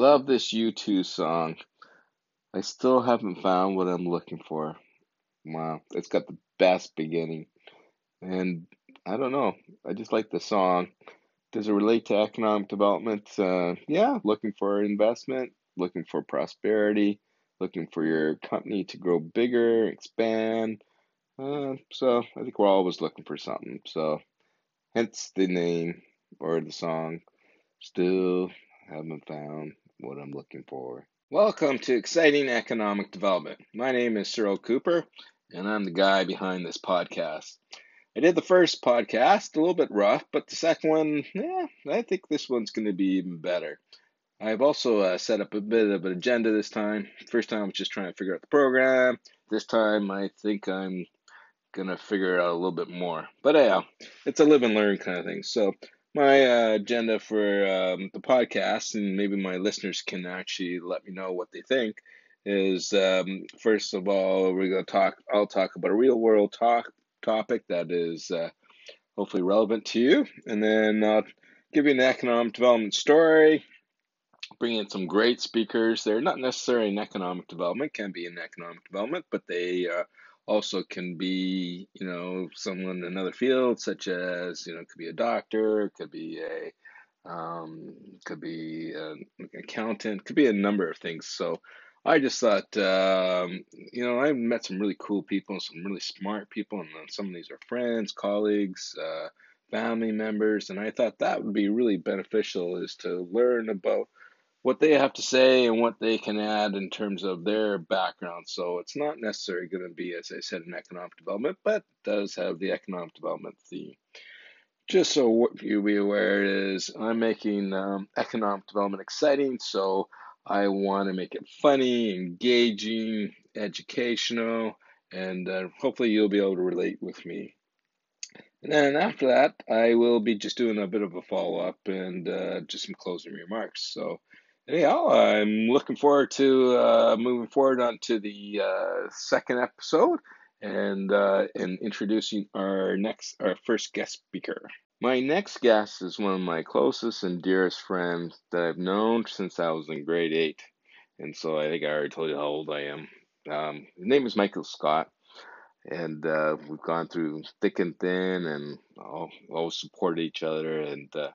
love this U2 song. I still haven't found what I'm looking for. Wow, it's got the best beginning. And I don't know, I just like the song. Does it relate to economic development? Uh, yeah, looking for investment, looking for prosperity, looking for your company to grow bigger, expand. Uh, so I think we're always looking for something. So hence the name or the song. Still haven't found what I'm looking for. Welcome to Exciting Economic Development. My name is Cyril Cooper, and I'm the guy behind this podcast. I did the first podcast, a little bit rough, but the second one, yeah, I think this one's going to be even better. I've also uh, set up a bit of an agenda this time. First time I was just trying to figure out the program. This time I think I'm gonna figure it out a little bit more. But yeah, it's a live and learn kind of thing. So my uh, agenda for um, the podcast, and maybe my listeners can actually let me know what they think, is um, first of all we're gonna talk. I'll talk about a real world talk topic that is uh, hopefully relevant to you, and then I'll give you an economic development story bring in some great speakers. They're not necessarily in economic development, can be in economic development, but they uh, also can be, you know, someone in another field, such as, you know, could be a doctor, could be a, um, could be an accountant, could be a number of things. So I just thought, um, you know, I met some really cool people, some really smart people, and some of these are friends, colleagues, uh, family members, and I thought that would be really beneficial is to learn about what they have to say and what they can add in terms of their background. So it's not necessarily going to be, as I said, an economic development, but does have the economic development theme. Just so you be aware, is I'm making um, economic development exciting, so I want to make it funny, engaging, educational, and uh, hopefully you'll be able to relate with me. And then after that, I will be just doing a bit of a follow up and uh, just some closing remarks. So yeah, I'm looking forward to uh, moving forward onto the uh, second episode and uh, and introducing our next our first guest speaker. My next guest is one of my closest and dearest friends that I've known since I was in grade eight, and so I think I already told you how old I am. Um, his name is Michael Scott, and uh, we've gone through thick and thin, and all, always supported each other. And uh,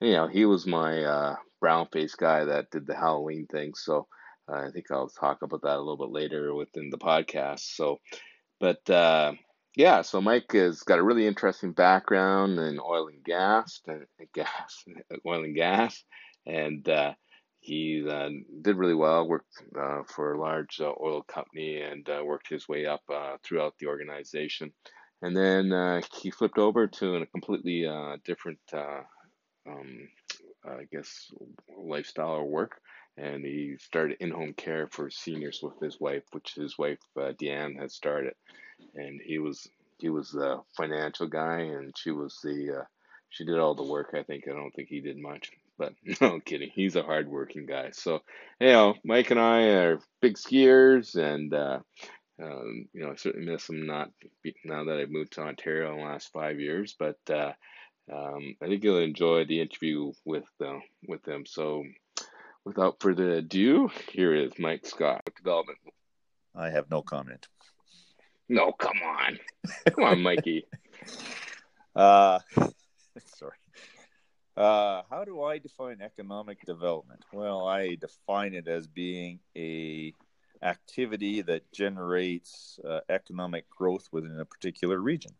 you know, he was my uh, brown face guy that did the Halloween thing. So uh, I think I'll talk about that a little bit later within the podcast. So, but uh, yeah, so Mike has got a really interesting background in oil and gas, and gas, oil and gas, and uh, he uh, did really well. Worked uh, for a large uh, oil company and uh, worked his way up uh, throughout the organization. And then uh, he flipped over to a completely uh, different uh, um, I guess, lifestyle or work. And he started in home care for seniors with his wife, which his wife, uh, Deanne, had started. And he was he was the financial guy, and she was the uh, she did all the work. I think I don't think he did much, but no kidding. He's a hardworking guy. So you know, Mike and I are big skiers, and uh, um, you know, I certainly miss him not now that I've moved to Ontario in the last five years, but uh, um, I think you'll enjoy the interview with them, with them. So, without further ado, here is Mike Scott, development. I have no comment. No, come on, come on, Mikey. Uh, sorry. Uh, how do I define economic development? Well, I define it as being a activity that generates uh, economic growth within a particular region.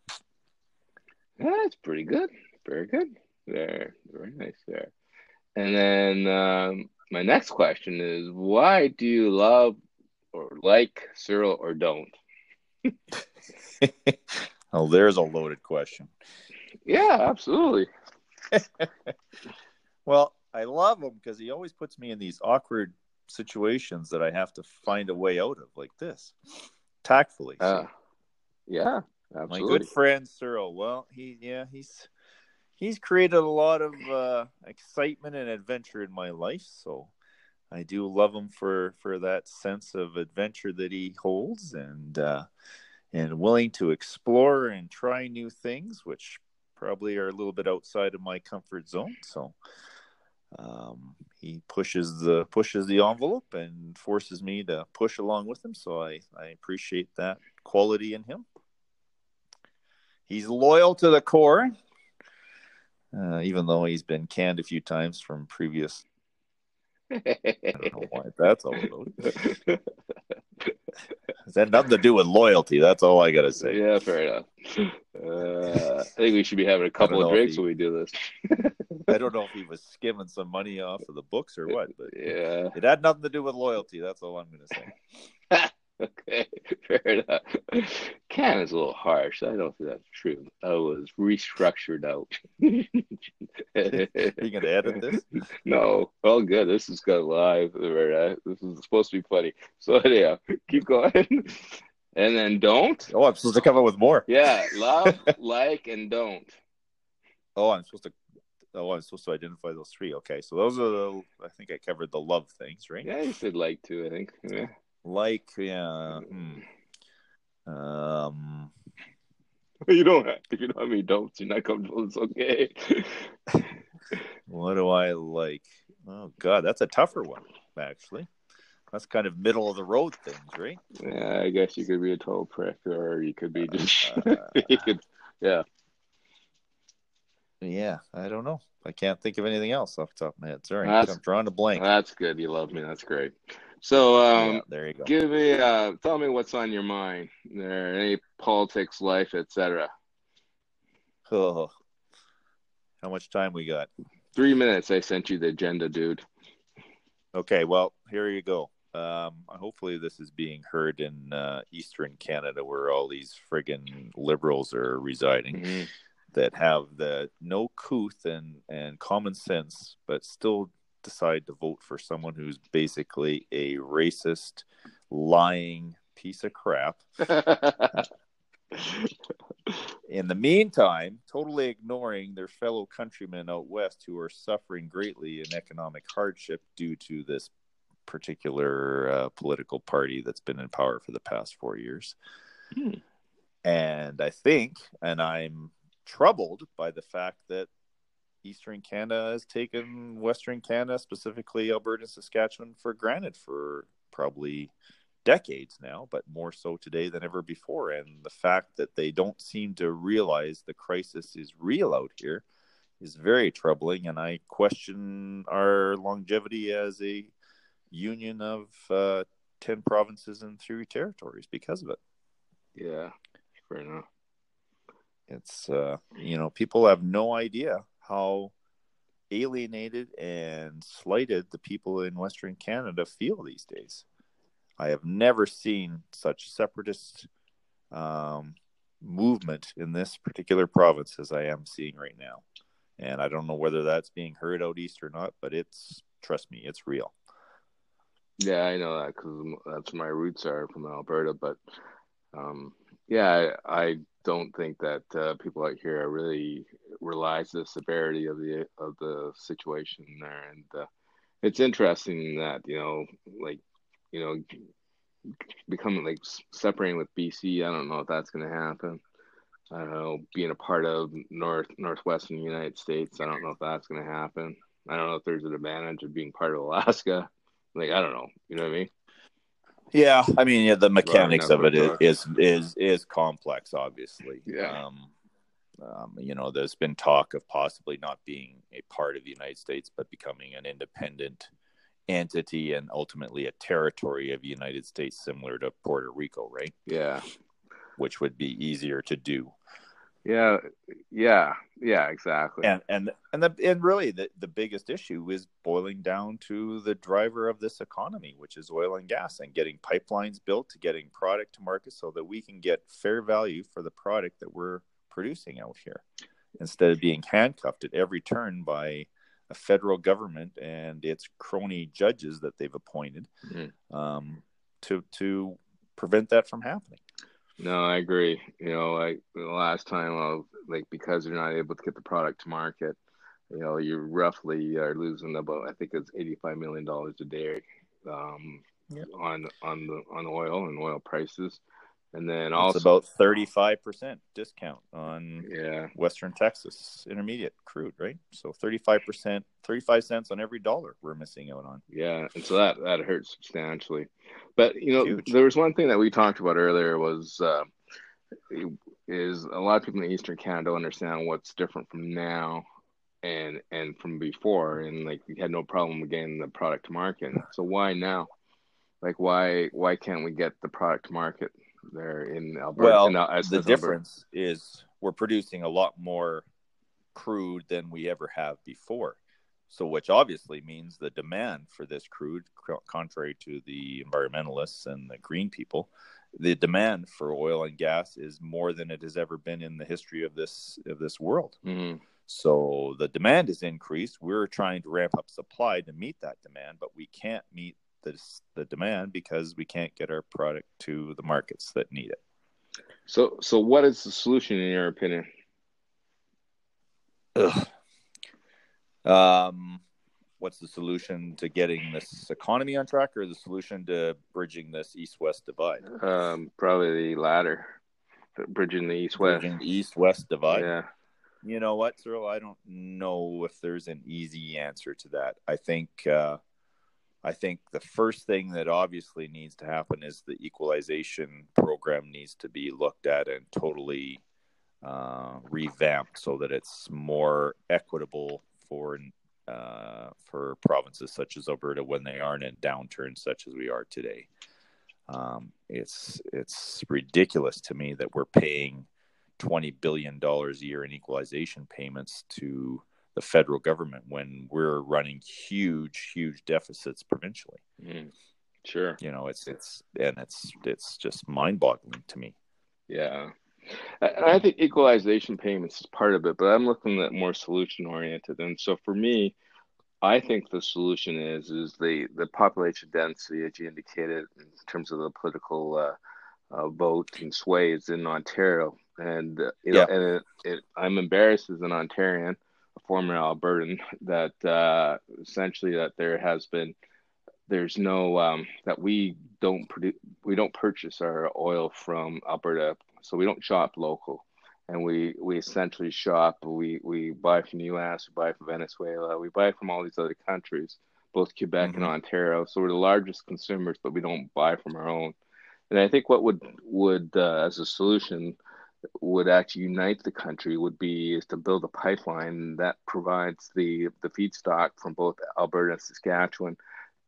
That's pretty good. Very good. There, very nice there. And then um, my next question is, why do you love or like Cyril or don't? oh, there's a loaded question. Yeah, absolutely. well, I love him because he always puts me in these awkward situations that I have to find a way out of, like this, tactfully. Uh, yeah, absolutely. My good friend Cyril. Well, he yeah he's he's created a lot of uh, excitement and adventure in my life. So I do love him for for that sense of adventure that he holds and uh, and willing to explore and try new things, which probably are a little bit outside of my comfort zone. So um, he pushes the pushes the envelope and forces me to push along with him. So I I appreciate that quality in him. He's loyal to the core, uh, even though he's been canned a few times from previous. I don't know why that's all about. Had nothing to do with loyalty. That's all I gotta say. Yeah, fair enough. Uh, I think we should be having a couple of drinks he, when we do this. I don't know if he was skimming some money off of the books or what, but yeah, it had nothing to do with loyalty. That's all I'm gonna say. okay, fair enough. Can is a little harsh. I don't think that's true. I was restructured out. you gonna edit this? No, all good. This is good live. This is supposed to be funny. So yeah, keep going. And then don't. Oh, I'm supposed to come up with more. Yeah, love, like, and don't. Oh, I'm supposed to. Oh, I'm supposed to identify those three. Okay, so those are the. I think I covered the love things, right? Yeah, you said like too. I think. Yeah. Like, yeah. Hmm. Um. You don't have if you don't have any don'ts. You're not comfortable. It's okay. what do I like? Oh God, that's a tougher one, actually. That's kind of middle of the road things, right? Yeah, I guess you could be a total prick, or you could be just. Uh, you could, yeah. Yeah, I don't know. I can't think of anything else off the top of my head. Sorry, I'm drawing a blank. That's good. You love me. That's great. So, um, yeah, there you go. Give me, uh, tell me what's on your mind. There, any politics, life, etc. Oh, how much time we got? Three minutes. I sent you the agenda, dude. Okay, well, here you go. Um, hopefully, this is being heard in uh, Eastern Canada, where all these friggin' liberals are residing, mm-hmm. that have the no couth and and common sense, but still decide to vote for someone who's basically a racist, lying piece of crap. in the meantime, totally ignoring their fellow countrymen out west who are suffering greatly in economic hardship due to this particular uh, political party that's been in power for the past four years. Hmm. And I think, and I'm troubled by the fact that Eastern Canada has taken Western Canada, specifically Alberta and Saskatchewan, for granted for probably decades now, but more so today than ever before. And the fact that they don't seem to realize the crisis is real out here is very troubling. And I question our longevity as a union of uh, 10 provinces and three territories because of it. Yeah, fair enough. It's, uh, you know, people have no idea how alienated and slighted the people in Western Canada feel these days. I have never seen such separatist um, movement in this particular province as I am seeing right now. And I don't know whether that's being heard out east or not, but it's, trust me, it's real. Yeah, I know that because that's my roots are from Alberta. But um, yeah, I, I, don't think that uh, people out here really realize the severity of the of the situation there, and uh, it's interesting that you know, like you know, becoming like separating with BC. I don't know if that's going to happen. I don't know, being a part of North Northwestern United States. I don't know if that's going to happen. I don't know if there's an advantage of being part of Alaska. Like I don't know, you know what I mean? Yeah, I mean, yeah, the mechanics of it is, is, is is complex, obviously. Yeah. Um, um, you know, there's been talk of possibly not being a part of the United States, but becoming an independent entity and ultimately a territory of the United States, similar to Puerto Rico, right? Yeah. Which would be easier to do. Yeah, yeah, yeah, exactly. And and and the and really the, the biggest issue is boiling down to the driver of this economy, which is oil and gas, and getting pipelines built to getting product to market so that we can get fair value for the product that we're producing out here, instead of being handcuffed at every turn by a federal government and its crony judges that they've appointed mm-hmm. um, to to prevent that from happening. No, I agree. You know, like the last time, I was, like because you're not able to get the product to market, you know, you roughly are losing about I think it's eighty five million dollars a day um, yep. on on the on oil and oil prices. And then It's also about thirty five percent discount on yeah, Western Texas intermediate crude, right? So thirty five percent, thirty five cents on every dollar we're missing out on. yeah, and so that that hurts substantially. But you know, Huge. there was one thing that we talked about earlier was uh, is a lot of people in Eastern Canada understand what's different from now and and from before, and like we had no problem getting the product to market. So why now? Like why why can't we get the product to market there in Alberta? Well, in, uh, the as Alberta? difference is we're producing a lot more crude than we ever have before. So, which obviously means the demand for this crude, contrary to the environmentalists and the green people, the demand for oil and gas is more than it has ever been in the history of this of this world. Mhm. So the demand is increased. We're trying to ramp up supply to meet that demand, but we can't meet this, the demand because we can't get our product to the markets that need it. So so what is the solution in your opinion? Ugh. Um, what's the solution to getting this economy on track, or the solution to bridging this east-west divide? Um, probably the latter, bridging the east west. Bridging the east-west divide. Yeah. You know what, Cyril? I don't know if there's an easy answer to that. I think uh, I think the first thing that obviously needs to happen is the equalization program needs to be looked at and totally uh, revamped so that it's more equitable for uh, for provinces such as Alberta when they aren't in downturn such as we are today. Um, it's it's ridiculous to me that we're paying twenty billion dollars a year in equalization payments to the federal government when we're running huge, huge deficits provincially. Mm, sure. You know, it's it's and it's it's just mind-boggling to me. Yeah. I, I think equalization payments is part of it, but I'm looking at more solution oriented. And so for me, I think the solution is is the the population density, as you indicated, in terms of the political uh, uh, vote and sway, is in Ontario, and uh, know, Yeah. and it, it, I'm embarrassed as an Ontarian, former Albertan, that uh, essentially that there has been there's no um, that we don't produce we don't purchase our oil from Alberta, so we don't shop local, and we we essentially shop we we buy from the U.S., we buy from Venezuela, we buy from all these other countries, both Quebec and Mhm. Ontario. So we're the largest consumers, but we don't buy from our own. And I think what would would uh, as a solution would actually unite the country would be is to build a pipeline that provides the the feedstock from both Alberta and Saskatchewan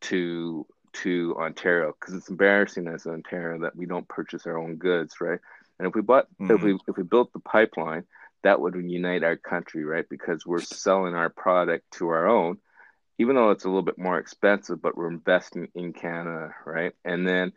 to to Ontario because it's embarrassing as an Ontario that we don't purchase our own goods, right? And if we bought if we mm-hmm. if we built the pipeline, that would unite our country, right? Because we're selling our product to our own, even though it's a little bit more expensive, but we're investing in Canada, right? And then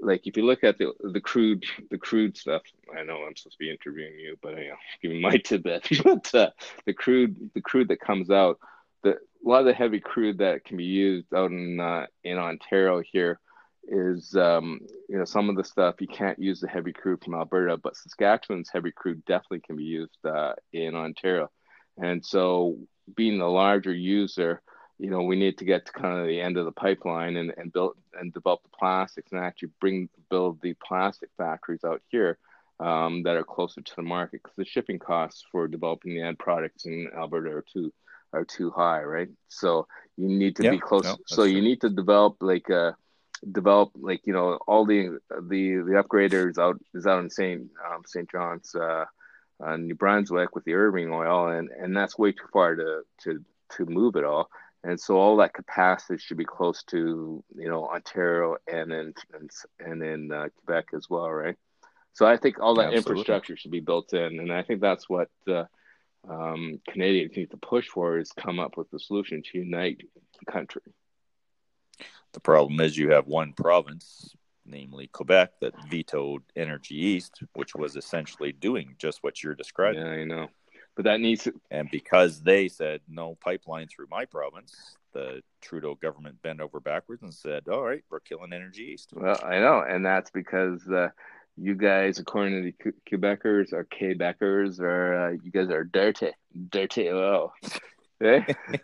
like if you look at the the crude the crude stuff, I know I'm supposed to be interviewing you, but I am giving my tidbit. but uh, the crude the crude that comes out, the a lot of the heavy crude that can be used out in uh, in Ontario here is um, you know some of the stuff you can't use the heavy crude from Alberta, but Saskatchewan's heavy crude definitely can be used uh, in Ontario, and so being the larger user, you know we need to get to kind of the end of the pipeline and, and build and develop the plastics and actually bring build the plastic factories out here um, that are closer to the market because the shipping costs for developing the end products in Alberta are too are too high, right? So you need to Yeah, be close. no, so you true. need to develop like uh develop like you know all the the the upgraders out is out in Saint um, Saint John's uh, uh, New Brunswick with the Irving oil, and and that's way too far to to to move it all. And so all that capacity should be close to you know Ontario and in and, and in uh, Quebec as well, right? So I think all that Absolutely. infrastructure should be built in, and I think that's what uh, um, Canadians need to push for is come up with a solution to unite the country. The problem is you have one province, namely Quebec, that vetoed Energy East, which was essentially doing just what you're describing. Yeah, I know, but that needs to, And because they said no pipeline through my province, the Trudeau government bent over backwards and said, "All right, we're killing Energy East." Well, I know, and that's because uh, you guys, according to the Quebecers or Quebecers, are uh, you guys are dirty, dirty oil. Eh?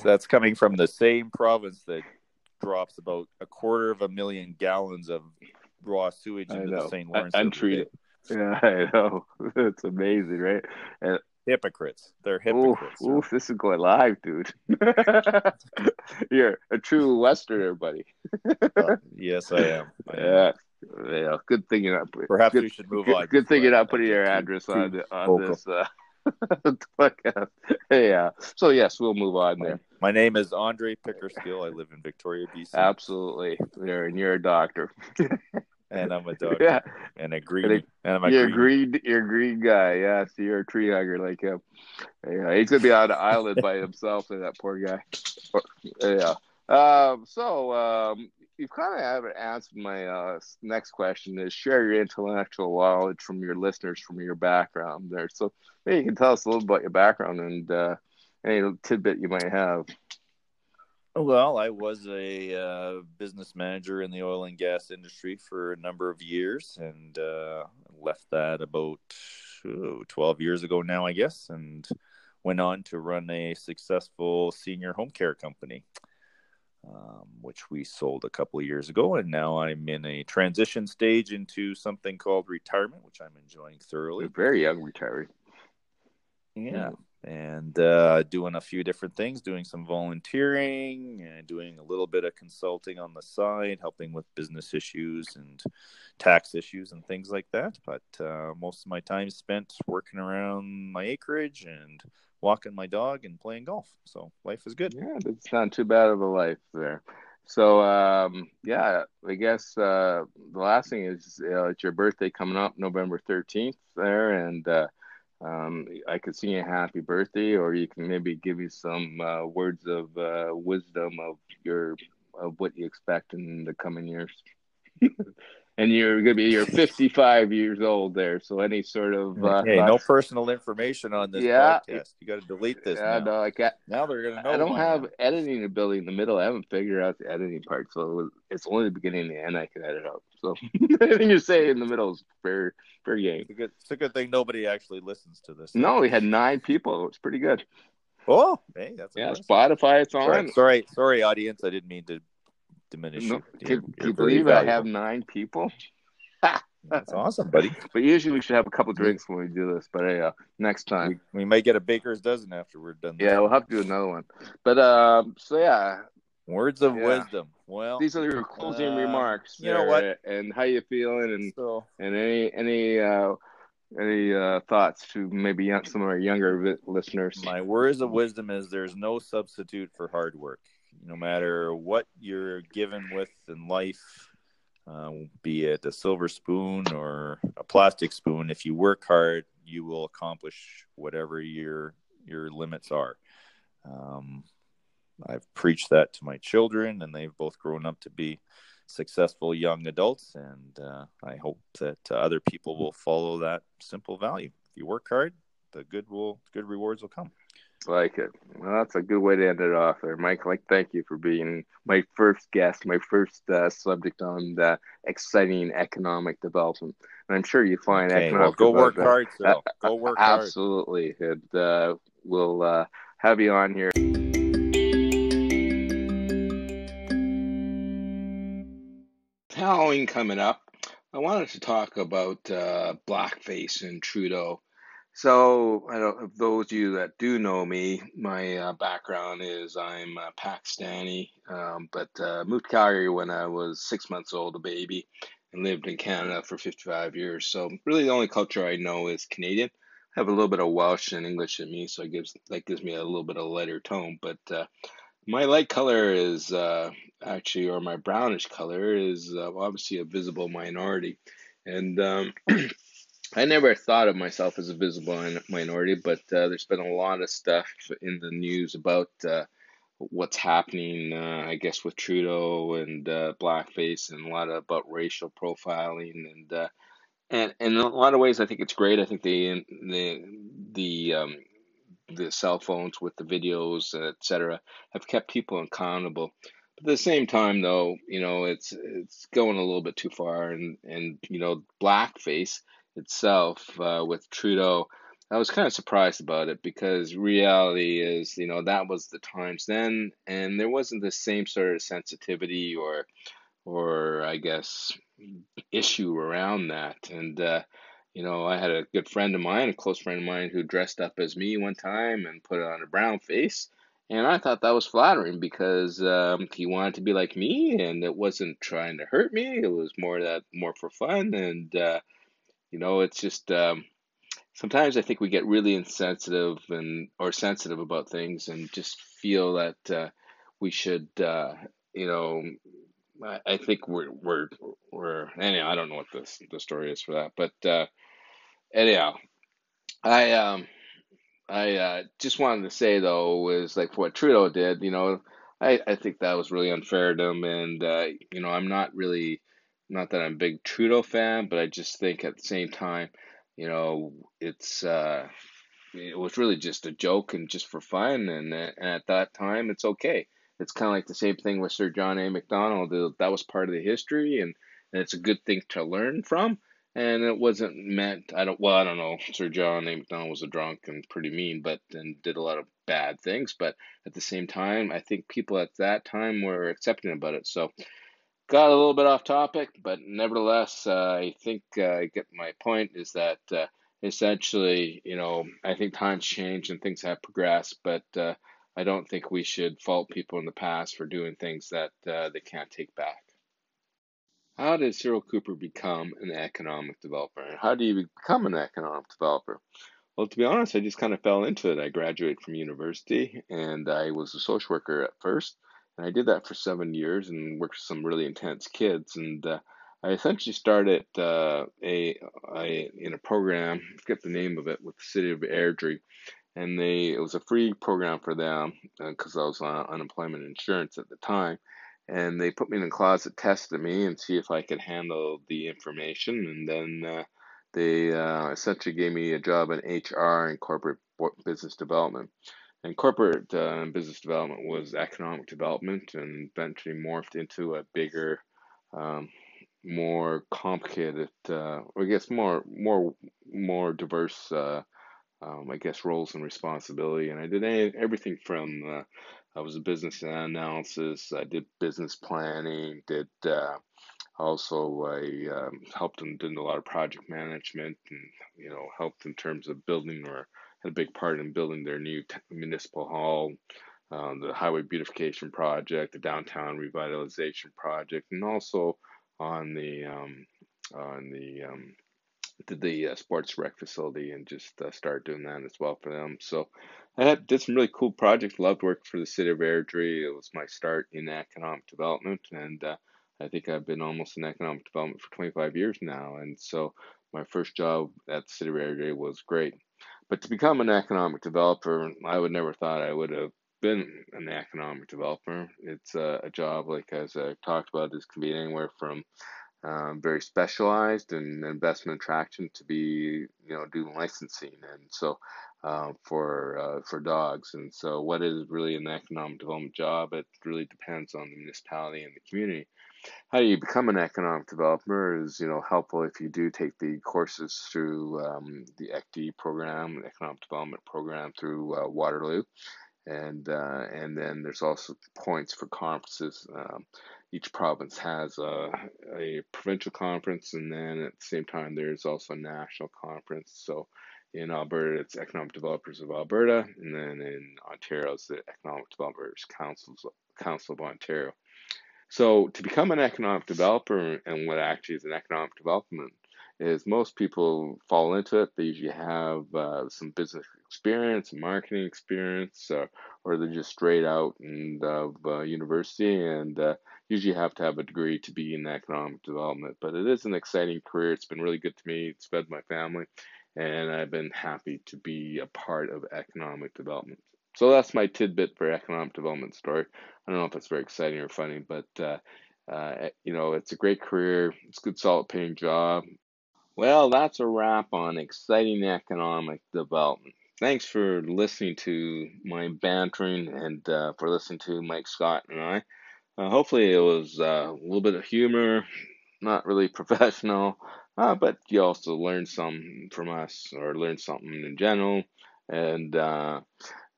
So that's coming from the same province that drops about a quarter of a million gallons of raw sewage into the St. I- Lawrence. every untreated. Yeah, I know. It's amazing, right? And Hypocrites. They're oof, hypocrites. oof, this is going live, dude. You're a true Westerner, buddy. Uh, yes, I am. I am. Yeah, yeah. Good thing you're not. Perhaps good, we should move good, on. Good thing you're not putting your address on the- on vocal. this uh, podcast. Yeah. So yes, we'll move on there. my name is Andre Pickerskill. I live in Victoria, BC, Absolutely. You're and you're a doctor. And I'm a dog yeah. and a green. And a- And I'm a You're a green. You're a green guy. Yeah. So you're a tree hugger like him. Yeah. He's gonna be on an island by himself. And that poor guy. Yeah. Um. So um. You kind of haven't answered my uh, next question. Is share your intellectual knowledge from your listeners from your background there. So maybe you can tell us a little about your background and uh, any tidbit you might have. Well, I was a uh, business manager in the oil and gas industry for a number of years, and uh, left that about twelve years ago now, I guess, and went on to run a successful senior home care company, um, which we sold a couple of years ago, and now I'm in a transition stage into something called retirement, which I'm enjoying thoroughly. You're very young retiree. Yeah. And uh, doing a few different things, doing some volunteering, and doing a little bit of consulting on the side, helping with business issues and tax issues and things like that. But uh, most of my time spent working around my acreage and walking my dog and playing golf. So life is good. Yeah, it's not too bad of a life there. So, um, yeah, I guess uh, the last thing is uh, it's your birthday coming up November 13th there, and uh, um, I could sing you a happy birthday, or you can maybe give you some uh, words of uh, wisdom of your of what you expect in the coming years. and you're gonna be you're 55 years old there, so any sort of uh, hey, no personal information on this Yeah. podcast. You got to delete this yeah, now. no, I can't. Now they're gonna know. I don't have am. editing ability in the middle. I haven't figured out the editing part, so it's only the beginning and the end I can edit out. So anything you say in the middle is fair, fair game. It's a good. It's a good thing nobody actually listens to this. No, we had nine people. It's pretty good. Oh, hey, that's Yeah, impressive. Spotify, it's Sorry, on. sorry, sorry, audience. I didn't mean to diminish No, you. can, can you believe I have nine people? That's awesome, buddy. But usually we should have a couple drinks when we do this. But uh, next time, We, we may get a baker's dozen after we're done. yeah, we'll have to do another one. But um, so yeah, Words of Yeah. wisdom. Well, these are your closing Uh, remarks. you know what? And how you feeling, and so and any any uh, any uh, thoughts to maybe some of our younger listeners? my words of wisdom is there's no substitute for hard work. No matter what you're given with in life, uh, be it a silver spoon or a plastic spoon, if you work hard, you will accomplish whatever your your limits are. Um, I've preached that to my children, and they've both grown up to be successful young adults. And uh, I hope that uh, other people will follow that simple value. If you work hard, the good will good rewards will come. Like it. Well, that's a good way to end it off there, Mike. Like, thank you for being my first guest, my first uh, subject on the exciting economic development. And I'm sure you find Okay, well, economic go work hard, Cyril. Go work hard. Absolutely. And uh, we'll uh, have you on here. Halloween coming up. I wanted to talk about uh, blackface and Trudeau. So, I don't. If those of you that do know me, my uh, background is I'm uh, Pakistani, um, but uh, moved to Calgary when I was six months old, a baby, and lived in Canada for 55 years. So, really, the only culture I know is Canadian. I have a little bit of Welsh and English in me, so it gives that gives me a little bit of lighter tone. But uh, my light color is uh, actually, or my brownish color is uh, obviously a visible minority, and um, I never thought of myself as a visible minority, but uh, there's been a lot of stuff in the news about uh, what's happening, uh, I guess, with Trudeau and uh, blackface, and a lot about racial profiling, and uh, and and in a lot of ways, I think it's great. I think the the the um, the cell phones with the videos, et cetera, have kept people accountable. But at the same time, though, you know, it's it's going a little bit too far, and and you know, blackface itself uh, with Trudeau, I was kind of surprised about it because reality is, you know, that was the times then, and there wasn't the same sort of sensitivity or or I guess issue around that. And uh, you know, I had a good friend of mine, a close friend of mine, who dressed up as me one time and put on a brown face. And I thought that was flattering because um, he wanted to be like me, and it wasn't trying to hurt me. It was more that more for fun, and uh, you know, it's just um, sometimes I think we get really insensitive and or sensitive about things, and just feel that uh, we should, uh, you know, I, I think we're we're we're anyhow. I don't know what this the story is for that, but uh, anyhow, I um I uh, just wanted to say though was like what Trudeau did. You know, I I think that was really unfair to him, and uh, you know I'm not really not that I'm a big Trudeau fan, but I just think at the same time, you know, it's uh it was really just a joke and just for fun, and, and at that time it's okay. It's kind of like the same thing with Sir John A. Macdonald. That was part of the history, and, and it's a good thing to learn from and it wasn't meant. I don't. Well, I don't know. Sir John A. Macdonald was a drunk and pretty mean, but and did a lot of bad things. But at the same time, I think people at that time were accepting about it. So got a little bit off topic, but nevertheless, uh, I think uh, I get my point. Is that uh, essentially, you know, I think times change and things have progressed, but uh, I don't think we should fault people in the past for doing things that uh, they can't take back. How did Cyril Cooper become an economic developer? And how do you become an economic developer? Well, to be honest, I just kind of fell into it. I graduated from university and I was a social worker at first. And I did that for seven years and worked with some really intense kids. And uh, I essentially started uh, a, a in a program, I forget the name of it, with the city of Airdrie. And they it was a free program for them because uh, I was on unemployment insurance at the time and they put me in the closet, tested me, and see if I could handle the information, and then uh, they uh, essentially gave me a job in HR and corporate business development. And corporate uh, business development was economic development, and eventually morphed into a bigger, um, more complicated, uh, I guess more more more diverse uh, um, I guess roles and responsibility. And I did everything from uh, I was a business analysis. I did business planning. Did uh, also I um, helped and did a lot of project management, and you know helped in terms of building or had a big part in building their new t- municipal hall, um, the highway beautification project, the downtown revitalization project, and also on the um, on the um, did the uh, sports rec facility and just uh, started doing that as well for them. So I had, did some really cool projects. Loved working for the city of Airdrie. It was my start in economic development, and uh, I think I've been almost in economic development for 25 years now. And so my first job at the city of Airdrie was great. But to become an economic developer, I would never thought I would have been an economic developer. It's a, a job like as I talked about, this can be anywhere from um, very specialized in investment attraction to be you know doing licensing and so uh, for uh, for dogs. And so what is really an economic development job? It really depends on the municipality and the community how you become an economic developer is you know helpful if you do take the courses through um, the ECD program economic development program through uh, Waterloo and uh, and then there's also points for conferences um, each province has a, a provincial conference, and then at the same time, there's also a national conference. So in Alberta, it's Economic Developers of Alberta, and then in Ontario, it's the Economic Developers Councils, Council of Ontario. So to become an economic developer, and what actually is an economic development, is most people fall into it. They usually have uh, some business experience, marketing experience, uh, or they're just straight out and of uh, university, and uh, usually have to have a degree to be in economic development. But it is an exciting career. It's been really good to me. It's fed my family, and I've been happy to be a part of economic development. So that's my tidbit for economic development story. I don't know if it's very exciting or funny, but uh, uh, you know, it's a great career. It's a good, solid paying job. Well, that's a wrap on exciting economic development. Thanks for listening to my bantering and uh, for listening to Mike Scott and I. Uh, hopefully, it was uh, a little bit of humor, not really professional, uh, but you also learned something from us or learned something in general. And uh,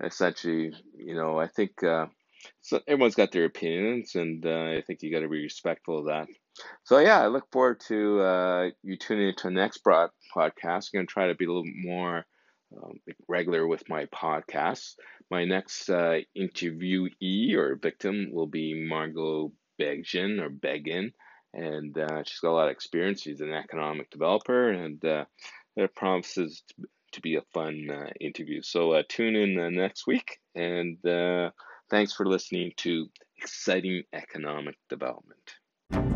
essentially, you know, I think uh, so everyone's got their opinions, and uh, I think you got to be respectful of that. So yeah, I look forward to uh, you tuning into the next broad podcast. I'm going to try to be a little more um, regular with my podcasts. My next uh, interviewee or victim will be Margot Begin or Begin, and uh, she's got a lot of experience. She's an economic developer, and uh, it promises to, be a fun uh, interview. So uh, tune in uh, next week, and uh, thanks for listening to Exciting Economic Development.